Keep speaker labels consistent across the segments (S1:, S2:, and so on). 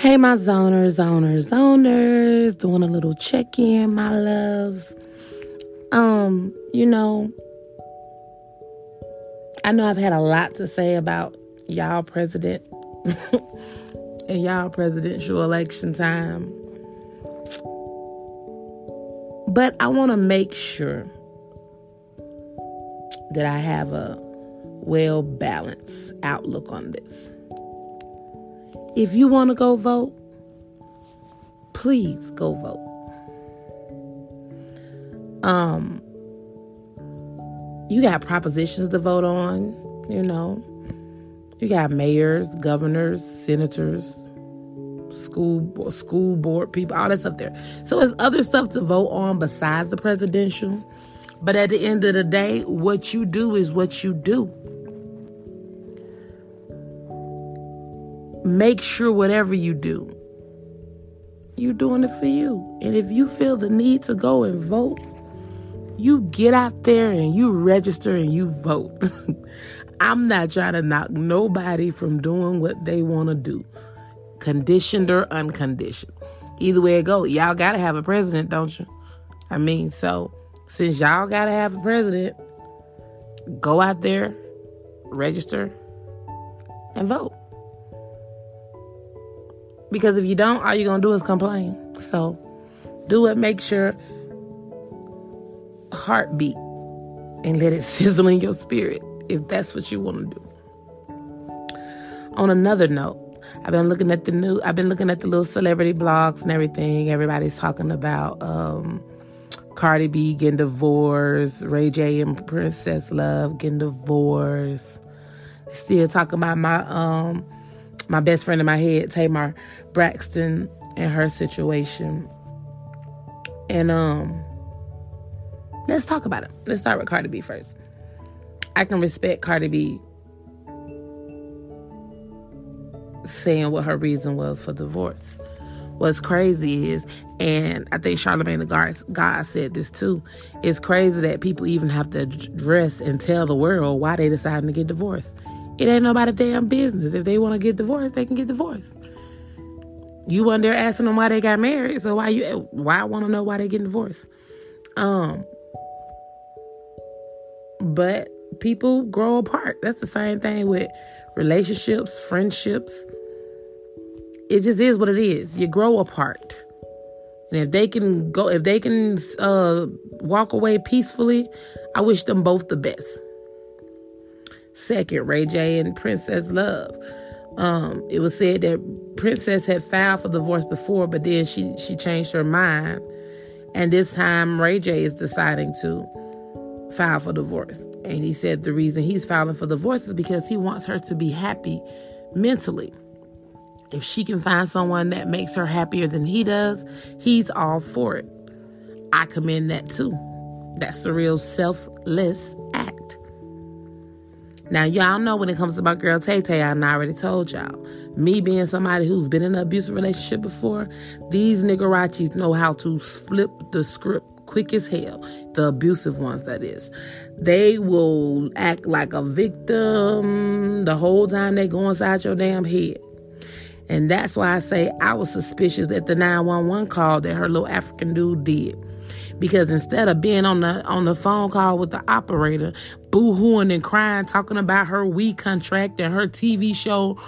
S1: Hey, my zoners, zoners, zoners, doing a little check in, my loves. Um, you know, I know I've had a lot to say about y'all president and y'all presidential election time. But I want to make sure that I have a well balanced outlook on this. If you want to go vote, please go vote. Um, you got propositions to vote on, you know. You got mayors, governors, senators, school school board people, all that stuff there. So there's other stuff to vote on besides the presidential. But at the end of the day, what you do is what you do. Make sure whatever you do, you're doing it for you. And if you feel the need to go and vote, you get out there and you register and you vote. I'm not trying to knock nobody from doing what they want to do, conditioned or unconditioned. Either way it go, y'all got to have a president, don't you? I mean, so since y'all got to have a president, go out there, register, and vote. Because if you don't, all you're going to do is complain. So do it. Make sure heartbeat and let it sizzle in your spirit if that's what you want to do. On another note, I've been looking at the new I've been looking at the little celebrity blogs and everything. Everybody's talking about um, Cardi B getting divorced, Ray J and Princess Love getting divorced. Still talking about my um my best friend in my head, Tamar Braxton and her situation. And um let's talk about it. Let's start with Cardi B first. I can respect Cardi B saying what her reason was for divorce. What's crazy is, and I think Charlemagne the God said this too, it's crazy that people even have to dress and tell the world why they deciding to get divorced. It ain't nobody damn business. If they want to get divorced, they can get divorced. You weren't there asking them why they got married, so why you why I want to know why they getting divorced? Um, but people grow apart. That's the same thing with relationships, friendships. It just is what it is. You grow apart. And if they can go, if they can uh, walk away peacefully, I wish them both the best. Second, Ray J and Princess Love. Um, it was said that Princess had filed for divorce before, but then she she changed her mind, and this time Ray J is deciding to file for divorce. And he said the reason he's filing for divorce is because he wants her to be happy mentally. If she can find someone that makes her happier than he does, he's all for it. I commend that too. That's a real selfless act. Now, y'all know when it comes to my girl Tay Tay, I already told y'all. Me being somebody who's been in an abusive relationship before, these niggerachis know how to flip the script quick as hell. The abusive ones, that is. They will act like a victim the whole time they go inside your damn head. And that's why I say I was suspicious at the 911 call that her little African dude did because instead of being on the on the phone call with the operator, boo-hooing and crying, talking about her we contract and her TV show,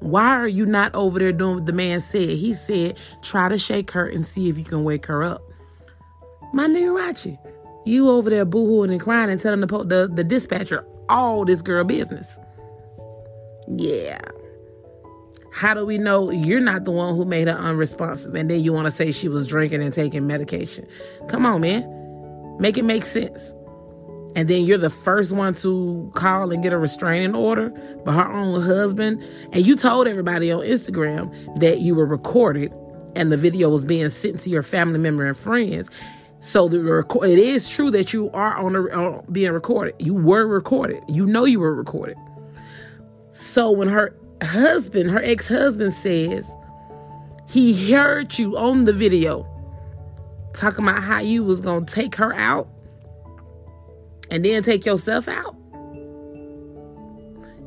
S1: why are you not over there doing what the man said? He said, try to shake her and see if you can wake her up. My nigga Rachi, you over there boo-hooing and crying and telling the, the, the dispatcher all this girl business. Yeah. How do we know you're not the one who made her unresponsive and then you want to say she was drinking and taking medication? Come on, man. Make it make sense. And then you're the first one to call and get a restraining order, but her own husband, and you told everybody on Instagram that you were recorded and the video was being sent to your family member and friends. So the record, it is true that you are on, a, on being recorded. You were recorded. You know you were recorded. So when her husband, her ex husband says he heard you on the video talking about how you was to take her out and then take yourself out.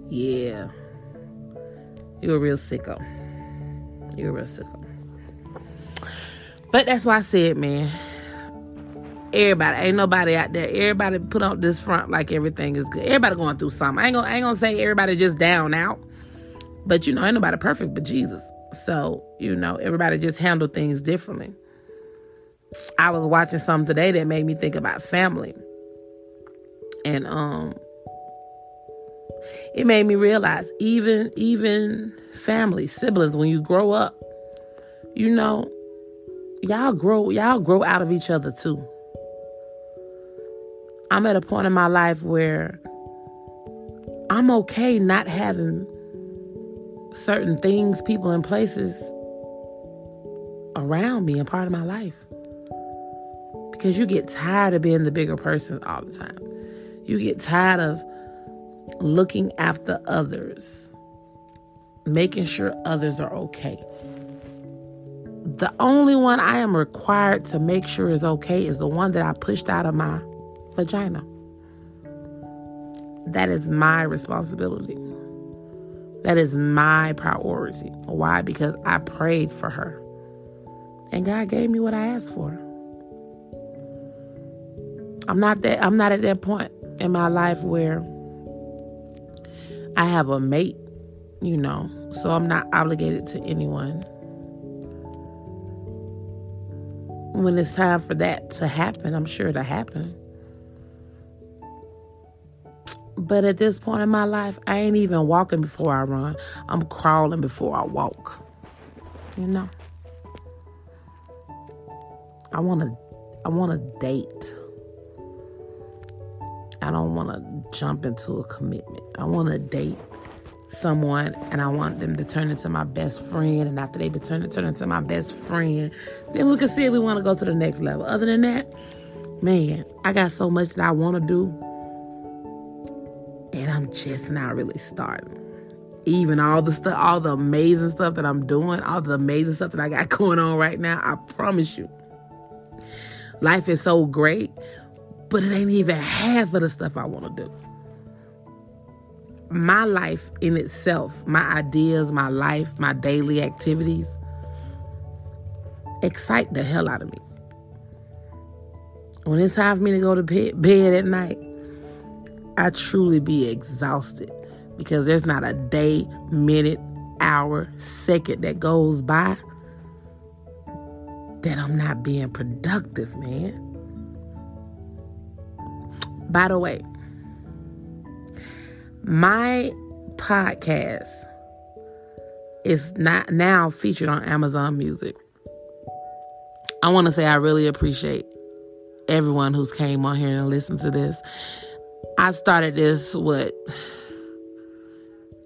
S1: Yeah. You're a real sicko. You're a real sicko. But that's why I said, man, everybody, ain't nobody out there. Everybody put on this front like everything is good. Everybody going through something. I ain't gonna, I ain't gonna say everybody just down out. But you know, ain't nobody perfect but Jesus. So, you know, everybody just handle things differently. I was watching something today that made me think about family. And um it made me realize even even family, siblings, when you grow up, you know, y'all grow y'all grow out of each other too. I'm at a point in my life where I'm okay not having certain things, people, and places around me and part of my life. Because you get tired of being the bigger person all the time. You get tired of looking after others, making sure others are okay. The only one I am required to make sure is okay is the one that I pushed out of my vagina. That is my responsibility. That is my priority. Why? Because I prayed for her. And God gave me what I asked for. I'm not that I'm not at that point in my life where I have a mate, you know, so I'm not obligated to anyone. When it's time for that to happen, I'm sure it'll happen. But at this point in my life, I ain't even walking before I run. I'm crawling before I walk. You know? I want to I want to date. I don't want to jump into a commitment. I want to date someone and I want them to turn into my best friend. And after they turn, turn into my best friend, then we can see if we want to go to the next level. Other than that, man, I got so much that I want to do. Just not really starting. Even all the stuff, all the amazing stuff that I'm doing, all the amazing stuff that I got going on right now, I promise you. Life is so great, but it ain't even half of the stuff I want to do. My life in itself, my ideas, my life, my daily activities excite the hell out of me. When it's time for me to go to bed at night, I truly be exhausted because there's not a day, minute, hour, second that goes by that I'm not being productive, man. By the way, my podcast is not now featured on Amazon Music. I want to say I really appreciate everyone who's came on here and listened to this. I started this what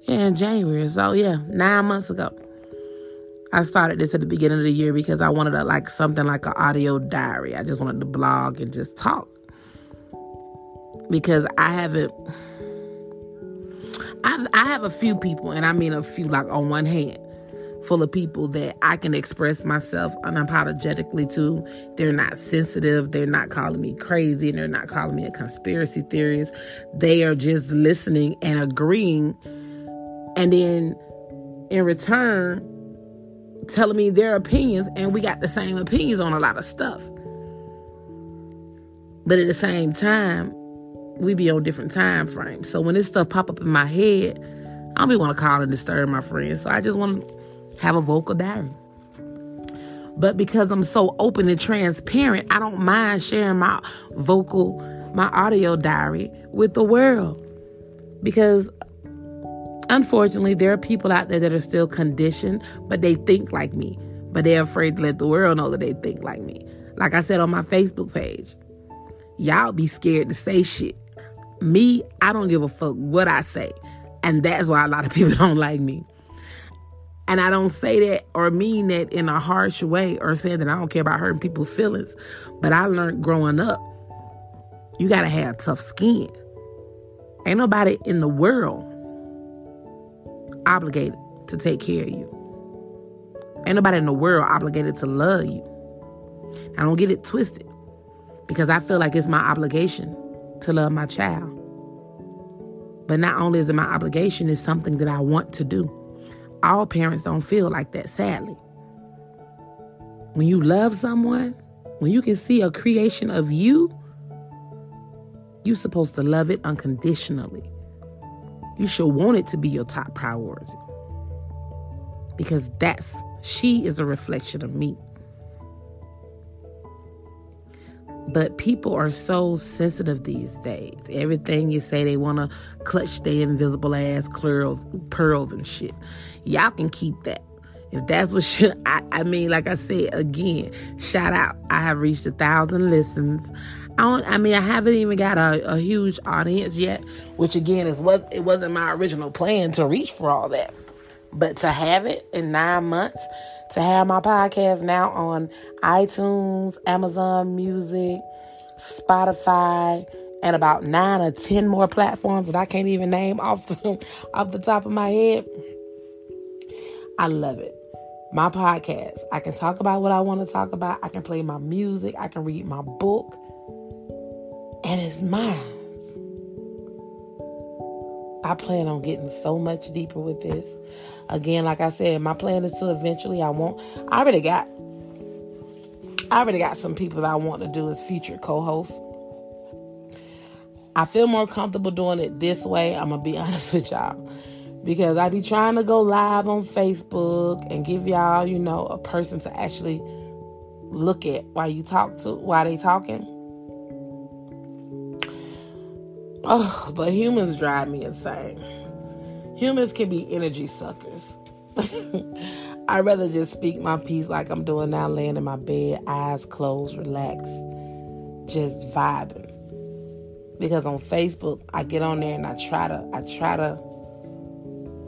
S1: in January, so yeah, nine months ago. I started this at the beginning of the year because I wanted to like something like an audio diary. I just wanted to blog and just talk because I haven't. I've, I have a few people, and I mean a few, like on one hand, full of people that I can express myself unapologetically to. They're not sensitive. They're not calling me crazy. And they're not calling me a conspiracy theorist. They are just listening and agreeing. And then in return, telling me their opinions. And we got the same opinions on a lot of stuff. But at the same time, we be on different time frames. So when this stuff pop up in my head, I don't be want to call and disturb my friends. So I just want to have a vocal diary. But because I'm so open and transparent, I don't mind sharing my vocal, my audio diary with the world. Because unfortunately, there are people out there that are still conditioned, but they think like me. But they're afraid to let the world know that they think like me. Like I said on my Facebook page, y'all be scared to say shit. Me, I don't give a fuck what I say. And that's why a lot of people don't like me. And I don't say that or mean that in a harsh way or saying that I don't care about hurting people's feelings. But I learned growing up, you got to have tough skin. Ain't nobody in the world obligated to take care of you. Ain't nobody in the world obligated to love you. I don't get it twisted because I feel like it's my obligation to love my child. But not only is it my obligation, it's something that I want to do. All parents don't feel like that, sadly. When you love someone, when you can see a creation of you, you're supposed to love it unconditionally. You should want it to be your top priority. Because that's, she is a reflection of me. But people are so sensitive these days. Everything you say, they want to clutch their invisible ass curls, pearls and shit. Y'all can keep that. If that's what I, I mean, like I said again, shout out. I have reached a thousand listens. I don't, I mean, I haven't even got a, a huge audience yet, which again is what it wasn't my original plan to reach for all that, but to have it in nine months, to have my podcast now on iTunes, Amazon Music, Spotify, and about nine or ten more platforms that I can't even name off the off the top of my head. I love it. My podcast. I can talk about what I want to talk about. I can play my music. I can read my book. And it's mine. I plan on getting so much deeper with this. Again, like I said, my plan is to eventually I want I already got I already got some people that I want to do as future co-hosts. I feel more comfortable doing it this way, I'm gonna be honest with y'all. Because I be trying to go live on Facebook and give y'all, you know, a person to actually look at while you talk to while they talking. Oh, but humans drive me insane. Humans can be energy suckers. I'd rather just speak my piece like I'm doing now, laying in my bed, eyes closed, relaxed, just vibing. Because on Facebook, I get on there and I try to, I try to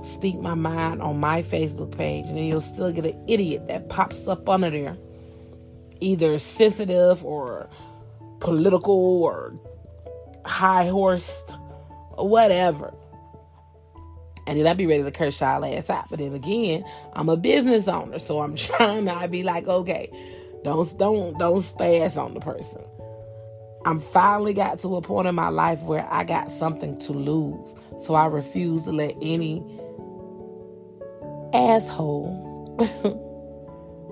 S1: speak my mind on my Facebook page, and then you'll still get an idiot that pops up under there, either sensitive or political or high horsed whatever. And then I'd be ready to curse y'all ass out. But then again, I'm a business owner, so I'm trying to be like, okay, don't don't don't spaz on the person. I'm finally got to a point in my life where I got something to lose. So I refuse to let any asshole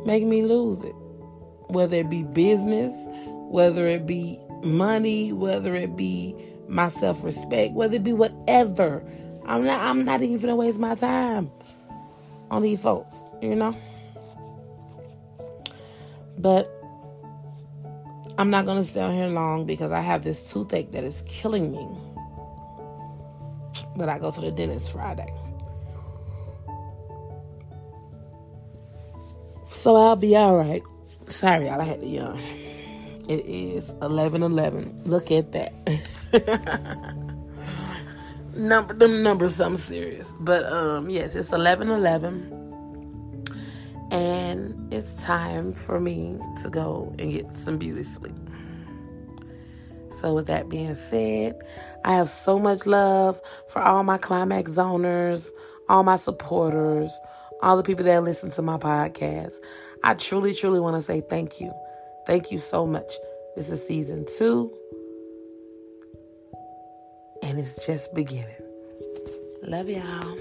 S1: make me lose it. Whether it be business, whether it be money, whether it be my self respect, whether it be whatever. I'm not I'm not even gonna waste my time on these folks, you know? But I'm not gonna stay on here long because I have this toothache that is killing me. But I go to the dentist Friday. So I'll be alright. Sorry, y'all, I had to yawn. It is 11 11. Look at that. Number them numbers I'm serious. But um yes, it's 11 11. And it's time for me to go and get some beauty sleep. So with that being said, I have so much love for all my climax zoners, all my supporters, all the people that listen to my podcast. I truly, truly want to say thank you. Thank you so much. This is season two, and it's just beginning. Love y'all.